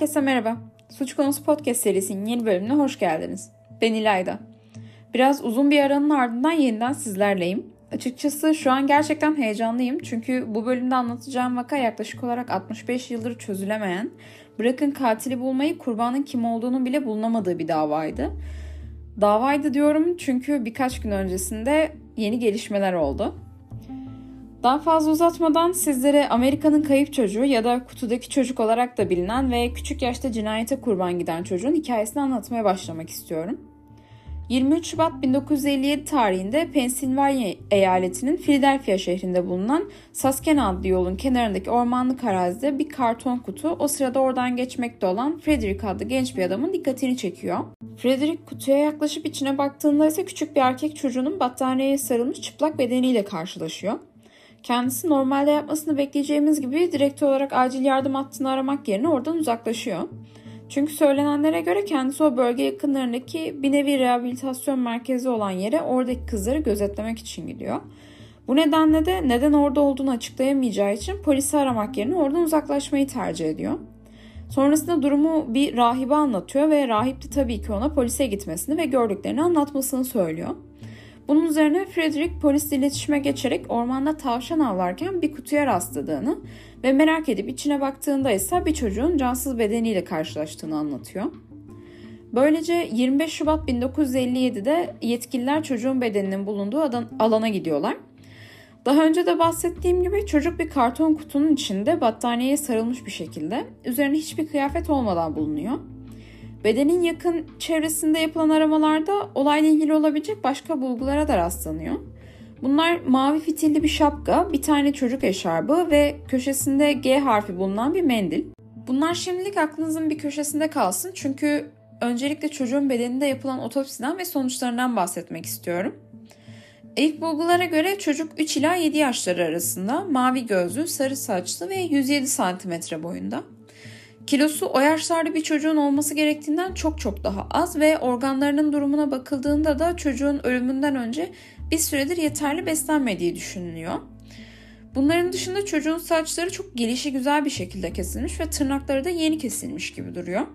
Herkese merhaba. Suç Konusu Podcast serisinin yeni bölümüne hoş geldiniz. Ben İlayda. Biraz uzun bir aranın ardından yeniden sizlerleyim. Açıkçası şu an gerçekten heyecanlıyım çünkü bu bölümde anlatacağım vaka yaklaşık olarak 65 yıldır çözülemeyen, bırakın katili bulmayı kurbanın kim olduğunu bile bulunamadığı bir davaydı. Davaydı diyorum çünkü birkaç gün öncesinde yeni gelişmeler oldu. Daha fazla uzatmadan sizlere Amerika'nın kayıp çocuğu ya da kutudaki çocuk olarak da bilinen ve küçük yaşta cinayete kurban giden çocuğun hikayesini anlatmaya başlamak istiyorum. 23 Şubat 1957 tarihinde Pensilvanya eyaletinin Philadelphia şehrinde bulunan Susquehanna adlı yolun kenarındaki ormanlık arazide bir karton kutu o sırada oradan geçmekte olan Frederick adlı genç bir adamın dikkatini çekiyor. Frederick kutuya yaklaşıp içine baktığında ise küçük bir erkek çocuğunun battaniyeye sarılmış çıplak bedeniyle karşılaşıyor. Kendisi normalde yapmasını bekleyeceğimiz gibi direkt olarak acil yardım hattını aramak yerine oradan uzaklaşıyor. Çünkü söylenenlere göre kendisi o bölge yakınlarındaki bir nevi rehabilitasyon merkezi olan yere oradaki kızları gözetlemek için gidiyor. Bu nedenle de neden orada olduğunu açıklayamayacağı için polisi aramak yerine oradan uzaklaşmayı tercih ediyor. Sonrasında durumu bir rahibe anlatıyor ve rahip de tabii ki ona polise gitmesini ve gördüklerini anlatmasını söylüyor. Bunun üzerine Frederick polisle iletişime geçerek ormanda tavşan avlarken bir kutuya rastladığını ve merak edip içine baktığında ise bir çocuğun cansız bedeniyle karşılaştığını anlatıyor. Böylece 25 Şubat 1957'de yetkililer çocuğun bedeninin bulunduğu alana gidiyorlar. Daha önce de bahsettiğim gibi çocuk bir karton kutunun içinde battaniyeye sarılmış bir şekilde üzerine hiçbir kıyafet olmadan bulunuyor. Bedenin yakın çevresinde yapılan aramalarda olayla ilgili olabilecek başka bulgulara da rastlanıyor. Bunlar mavi fitilli bir şapka, bir tane çocuk eşarbı ve köşesinde G harfi bulunan bir mendil. Bunlar şimdilik aklınızın bir köşesinde kalsın çünkü öncelikle çocuğun bedeninde yapılan otopsiden ve sonuçlarından bahsetmek istiyorum. İlk bulgulara göre çocuk 3 ila 7 yaşları arasında, mavi gözlü, sarı saçlı ve 107 cm boyunda. Kilosu o yaşlarda bir çocuğun olması gerektiğinden çok çok daha az ve organlarının durumuna bakıldığında da çocuğun ölümünden önce bir süredir yeterli beslenmediği düşünülüyor. Bunların dışında çocuğun saçları çok gelişi güzel bir şekilde kesilmiş ve tırnakları da yeni kesilmiş gibi duruyor.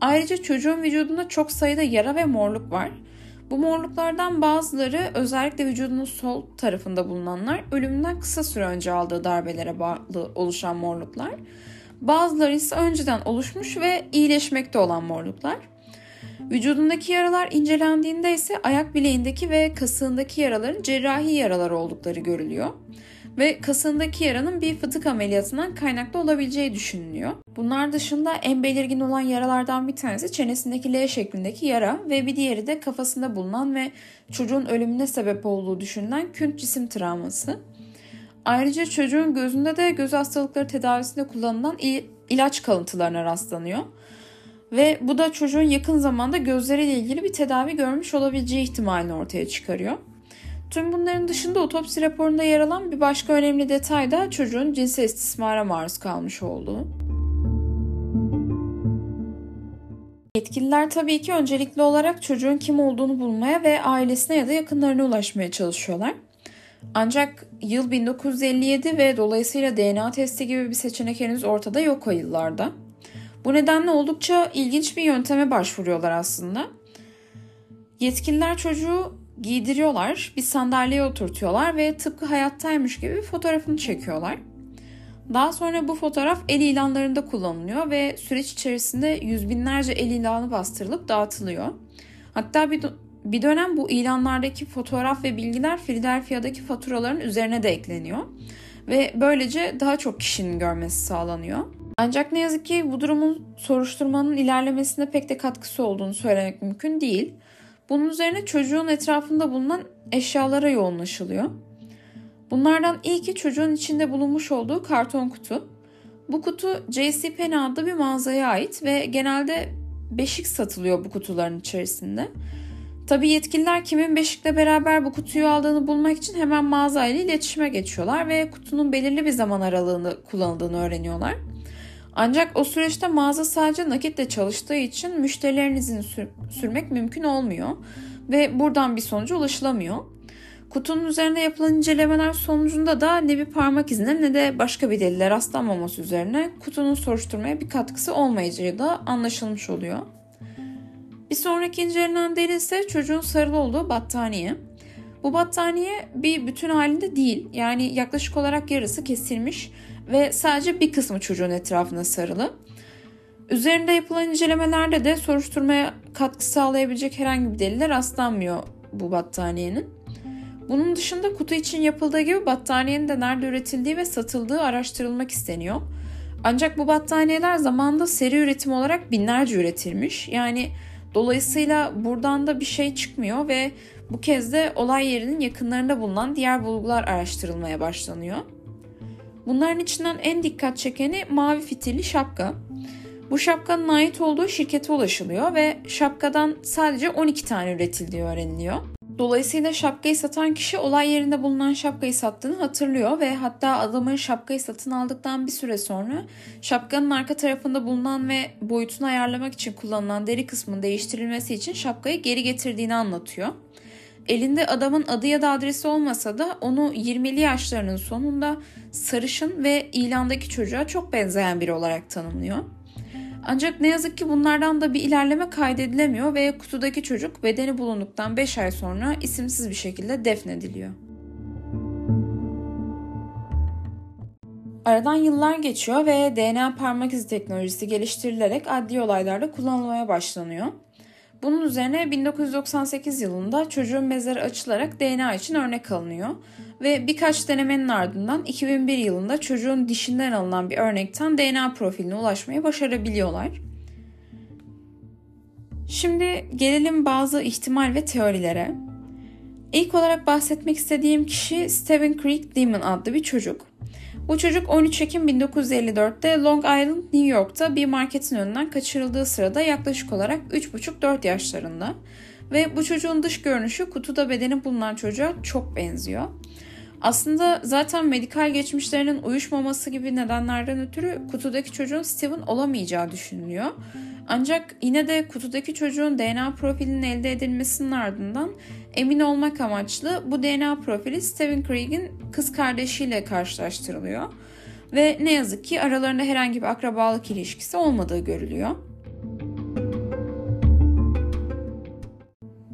Ayrıca çocuğun vücudunda çok sayıda yara ve morluk var. Bu morluklardan bazıları özellikle vücudunun sol tarafında bulunanlar ölümünden kısa süre önce aldığı darbelere bağlı oluşan morluklar. Bazıları ise önceden oluşmuş ve iyileşmekte olan morluklar. Vücudundaki yaralar incelendiğinde ise ayak bileğindeki ve kasığındaki yaraların cerrahi yaralar oldukları görülüyor. Ve kasığındaki yaranın bir fıtık ameliyatından kaynaklı olabileceği düşünülüyor. Bunlar dışında en belirgin olan yaralardan bir tanesi çenesindeki L şeklindeki yara ve bir diğeri de kafasında bulunan ve çocuğun ölümüne sebep olduğu düşünülen künt cisim travması. Ayrıca çocuğun gözünde de göz hastalıkları tedavisinde kullanılan ilaç kalıntılarına rastlanıyor. Ve bu da çocuğun yakın zamanda gözleriyle ilgili bir tedavi görmüş olabileceği ihtimalini ortaya çıkarıyor. Tüm bunların dışında otopsi raporunda yer alan bir başka önemli detay da çocuğun cinsel istismara maruz kalmış olduğu. Yetkililer tabii ki öncelikli olarak çocuğun kim olduğunu bulmaya ve ailesine ya da yakınlarına ulaşmaya çalışıyorlar. Ancak yıl 1957 ve dolayısıyla DNA testi gibi bir seçenek henüz ortada yok o yıllarda. Bu nedenle oldukça ilginç bir yönteme başvuruyorlar aslında. Yetkililer çocuğu giydiriyorlar, bir sandalyeye oturtuyorlar ve tıpkı hayattaymış gibi fotoğrafını çekiyorlar. Daha sonra bu fotoğraf el ilanlarında kullanılıyor ve süreç içerisinde yüz binlerce el ilanı bastırılıp dağıtılıyor. Hatta bir bir dönem bu ilanlardaki fotoğraf ve bilgiler Philadelphia'daki faturaların üzerine de ekleniyor ve böylece daha çok kişinin görmesi sağlanıyor. Ancak ne yazık ki bu durumun soruşturmanın ilerlemesine pek de katkısı olduğunu söylemek mümkün değil. Bunun üzerine çocuğun etrafında bulunan eşyalara yoğunlaşılıyor. Bunlardan ilki çocuğun içinde bulunmuş olduğu karton kutu. Bu kutu J.C. Penney adlı bir mağazaya ait ve genelde beşik satılıyor bu kutuların içerisinde. Tabi yetkililer kimin beşikle beraber bu kutuyu aldığını bulmak için hemen mağaza ile iletişime geçiyorlar ve kutunun belirli bir zaman aralığında kullanıldığını öğreniyorlar. Ancak o süreçte mağaza sadece nakitle çalıştığı için müşterilerin izini sür- sürmek mümkün olmuyor ve buradan bir sonuca ulaşılamıyor. Kutunun üzerinde yapılan incelemeler sonucunda da ne bir parmak izine ne de başka bir delile rastlanmaması üzerine kutunun soruşturmaya bir katkısı olmayacağı da anlaşılmış oluyor. Bir sonraki incelenen delil ise çocuğun sarılı olduğu battaniye. Bu battaniye bir bütün halinde değil. Yani yaklaşık olarak yarısı kesilmiş ve sadece bir kısmı çocuğun etrafına sarılı. Üzerinde yapılan incelemelerde de soruşturmaya katkı sağlayabilecek herhangi bir deliller rastlanmıyor bu battaniyenin. Bunun dışında kutu için yapıldığı gibi battaniyenin de nerede üretildiği ve satıldığı araştırılmak isteniyor. Ancak bu battaniyeler zamanında seri üretim olarak binlerce üretilmiş. Yani dolayısıyla buradan da bir şey çıkmıyor ve bu kez de olay yerinin yakınlarında bulunan diğer bulgular araştırılmaya başlanıyor. Bunların içinden en dikkat çekeni mavi fitilli şapka. Bu şapkanın ait olduğu şirkete ulaşılıyor ve şapkadan sadece 12 tane üretildiği öğreniliyor. Dolayısıyla şapkayı satan kişi olay yerinde bulunan şapkayı sattığını hatırlıyor ve hatta adamın şapkayı satın aldıktan bir süre sonra şapkanın arka tarafında bulunan ve boyutunu ayarlamak için kullanılan deri kısmının değiştirilmesi için şapkayı geri getirdiğini anlatıyor. Elinde adamın adı ya da adresi olmasa da onu 20'li yaşlarının sonunda sarışın ve ilandaki çocuğa çok benzeyen biri olarak tanımlıyor. Ancak ne yazık ki bunlardan da bir ilerleme kaydedilemiyor ve kutudaki çocuk bedeni bulunduktan 5 ay sonra isimsiz bir şekilde defnediliyor. Aradan yıllar geçiyor ve DNA parmak izi teknolojisi geliştirilerek adli olaylarda kullanılmaya başlanıyor. Bunun üzerine 1998 yılında çocuğun mezarı açılarak DNA için örnek alınıyor ve birkaç denemenin ardından 2001 yılında çocuğun dişinden alınan bir örnekten DNA profiline ulaşmayı başarabiliyorlar. Şimdi gelelim bazı ihtimal ve teorilere. İlk olarak bahsetmek istediğim kişi Stephen Creek Demon adlı bir çocuk. Bu çocuk 13 Ekim 1954'te Long Island, New York'ta bir marketin önünden kaçırıldığı sırada yaklaşık olarak 3,5-4 yaşlarında ve bu çocuğun dış görünüşü kutuda bedeni bulunan çocuğa çok benziyor. Aslında zaten medikal geçmişlerinin uyuşmaması gibi nedenlerden ötürü kutudaki çocuğun Steven olamayacağı düşünülüyor. Ancak yine de kutudaki çocuğun DNA profilinin elde edilmesinin ardından emin olmak amaçlı bu DNA profili Stephen Craig'in kız kardeşiyle karşılaştırılıyor. Ve ne yazık ki aralarında herhangi bir akrabalık ilişkisi olmadığı görülüyor.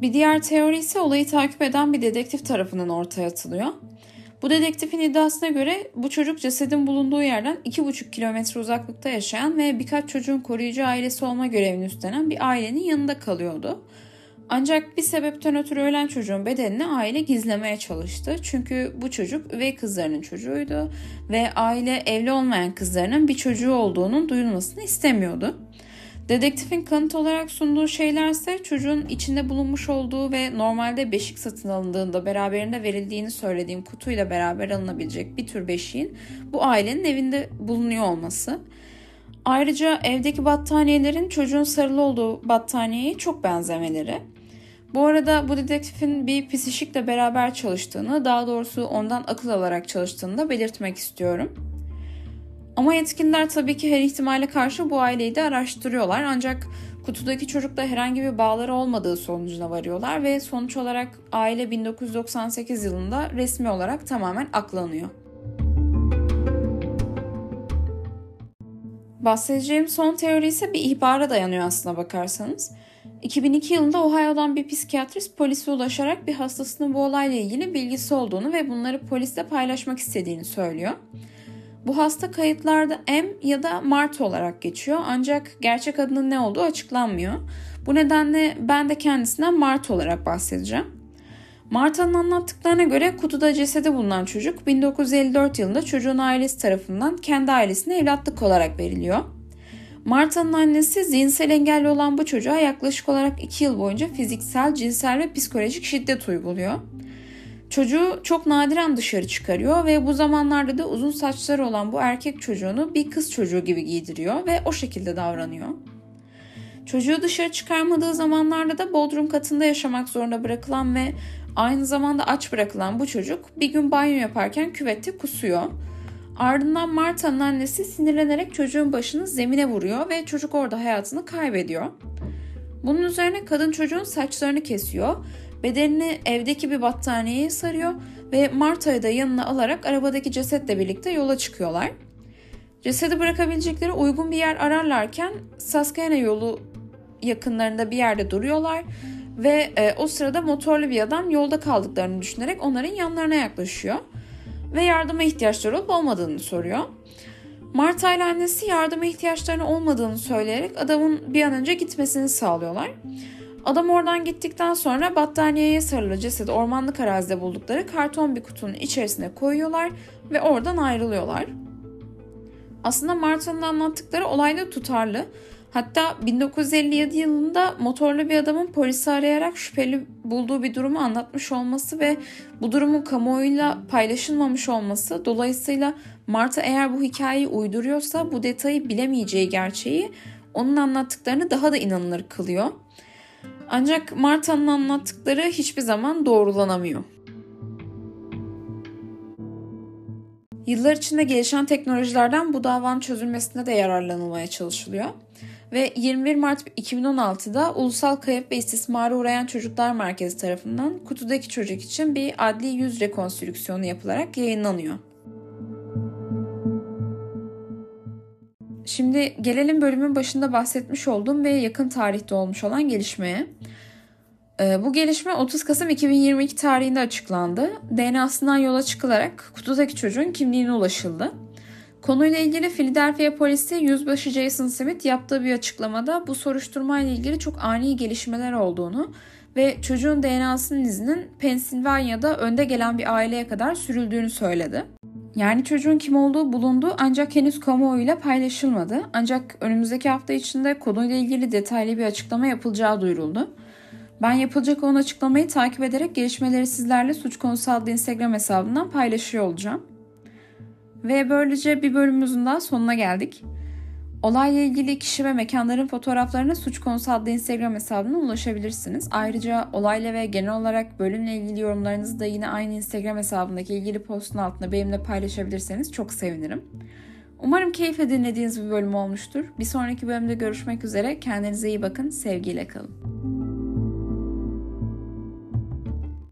Bir diğer teori ise olayı takip eden bir dedektif tarafından ortaya atılıyor. Bu dedektifin iddiasına göre bu çocuk cesedin bulunduğu yerden 2,5 kilometre uzaklıkta yaşayan ve birkaç çocuğun koruyucu ailesi olma görevini üstlenen bir ailenin yanında kalıyordu. Ancak bir sebepten ötürü ölen çocuğun bedenini aile gizlemeye çalıştı. Çünkü bu çocuk üvey kızlarının çocuğuydu ve aile evli olmayan kızlarının bir çocuğu olduğunun duyulmasını istemiyordu. Dedektifin kanıt olarak sunduğu şeylerse çocuğun içinde bulunmuş olduğu ve normalde beşik satın alındığında beraberinde verildiğini söylediğim kutuyla beraber alınabilecek bir tür beşiğin bu ailenin evinde bulunuyor olması. Ayrıca evdeki battaniyelerin çocuğun sarılı olduğu battaniyeye çok benzemeleri. Bu arada bu dedektifin bir psişikle beraber çalıştığını, daha doğrusu ondan akıl alarak çalıştığını da belirtmek istiyorum. Ama yetkililer tabii ki her ihtimale karşı bu aileyi de araştırıyorlar. Ancak kutudaki çocukla herhangi bir bağları olmadığı sonucuna varıyorlar ve sonuç olarak aile 1998 yılında resmi olarak tamamen aklanıyor. Bahsedeceğim son teori ise bir ihbara dayanıyor aslına bakarsanız. 2002 yılında Ohio'dan bir psikiyatrist polise ulaşarak bir hastasının bu olayla ilgili bilgisi olduğunu ve bunları polisle paylaşmak istediğini söylüyor. Bu hasta kayıtlarda M ya da Mart olarak geçiyor ancak gerçek adının ne olduğu açıklanmıyor. Bu nedenle ben de kendisinden Mart olarak bahsedeceğim. Marta'nın anlattıklarına göre kutuda cesedi bulunan çocuk 1954 yılında çocuğun ailesi tarafından kendi ailesine evlatlık olarak veriliyor. Marta'nın annesi zihinsel engelli olan bu çocuğa yaklaşık olarak 2 yıl boyunca fiziksel, cinsel ve psikolojik şiddet uyguluyor. Çocuğu çok nadiren dışarı çıkarıyor ve bu zamanlarda da uzun saçları olan bu erkek çocuğunu bir kız çocuğu gibi giydiriyor ve o şekilde davranıyor. Çocuğu dışarı çıkarmadığı zamanlarda da bodrum katında yaşamak zorunda bırakılan ve aynı zamanda aç bırakılan bu çocuk bir gün banyo yaparken küvette kusuyor. Ardından Marta'nın annesi sinirlenerek çocuğun başını zemine vuruyor ve çocuk orada hayatını kaybediyor. Bunun üzerine kadın çocuğun saçlarını kesiyor bedenini evdeki bir battaniyeye sarıyor ve Marta'yı da yanına alarak arabadaki cesetle birlikte yola çıkıyorlar. Cesedi bırakabilecekleri uygun bir yer ararlarken Saskayana yolu yakınlarında bir yerde duruyorlar ve e, o sırada motorlu bir adam yolda kaldıklarını düşünerek onların yanlarına yaklaşıyor ve yardıma ihtiyaçları olup olmadığını soruyor. Marta ile annesi yardıma ihtiyaçlarının olmadığını söyleyerek adamın bir an önce gitmesini sağlıyorlar. Adam oradan gittikten sonra battaniyeye sarılı cesedi ormanlık arazide buldukları karton bir kutunun içerisine koyuyorlar ve oradan ayrılıyorlar. Aslında Marta'nın anlattıkları olayda tutarlı. Hatta 1957 yılında motorlu bir adamın polisi arayarak şüpheli bulduğu bir durumu anlatmış olması ve bu durumun kamuoyuyla paylaşılmamış olması dolayısıyla Marta eğer bu hikayeyi uyduruyorsa bu detayı bilemeyeceği gerçeği onun anlattıklarını daha da inanılır kılıyor. Ancak Marta'nın anlattıkları hiçbir zaman doğrulanamıyor. Yıllar içinde gelişen teknolojilerden bu davanın çözülmesinde de yararlanılmaya çalışılıyor. Ve 21 Mart 2016'da Ulusal Kayıp ve İstismara Uğrayan Çocuklar Merkezi tarafından kutudaki çocuk için bir adli yüz rekonstrüksiyonu yapılarak yayınlanıyor. Şimdi gelelim bölümün başında bahsetmiş olduğum ve yakın tarihte olmuş olan gelişmeye. Ee, bu gelişme 30 Kasım 2022 tarihinde açıklandı. DNA'sından yola çıkılarak kutudaki çocuğun kimliğine ulaşıldı. Konuyla ilgili Philadelphia polisi yüzbaşı Jason Smith yaptığı bir açıklamada bu soruşturma ile ilgili çok ani gelişmeler olduğunu ve çocuğun DNA'sının izinin Pennsylvania'da önde gelen bir aileye kadar sürüldüğünü söyledi. Yani çocuğun kim olduğu bulundu ancak henüz kamuoyuyla paylaşılmadı. Ancak önümüzdeki hafta içinde konuyla ilgili detaylı bir açıklama yapılacağı duyuruldu. Ben yapılacak olan açıklamayı takip ederek gelişmeleri sizlerle Suç Konusu adlı Instagram hesabından paylaşıyor olacağım. Ve böylece bir bölümümüzün daha sonuna geldik. Olayla ilgili kişi ve mekanların fotoğraflarına Suç Konusu adlı Instagram hesabına ulaşabilirsiniz. Ayrıca olayla ve genel olarak bölümle ilgili yorumlarınızı da yine aynı Instagram hesabındaki ilgili postun altında benimle paylaşabilirseniz çok sevinirim. Umarım keyifle dinlediğiniz bir bölüm olmuştur. Bir sonraki bölümde görüşmek üzere. Kendinize iyi bakın. Sevgiyle kalın.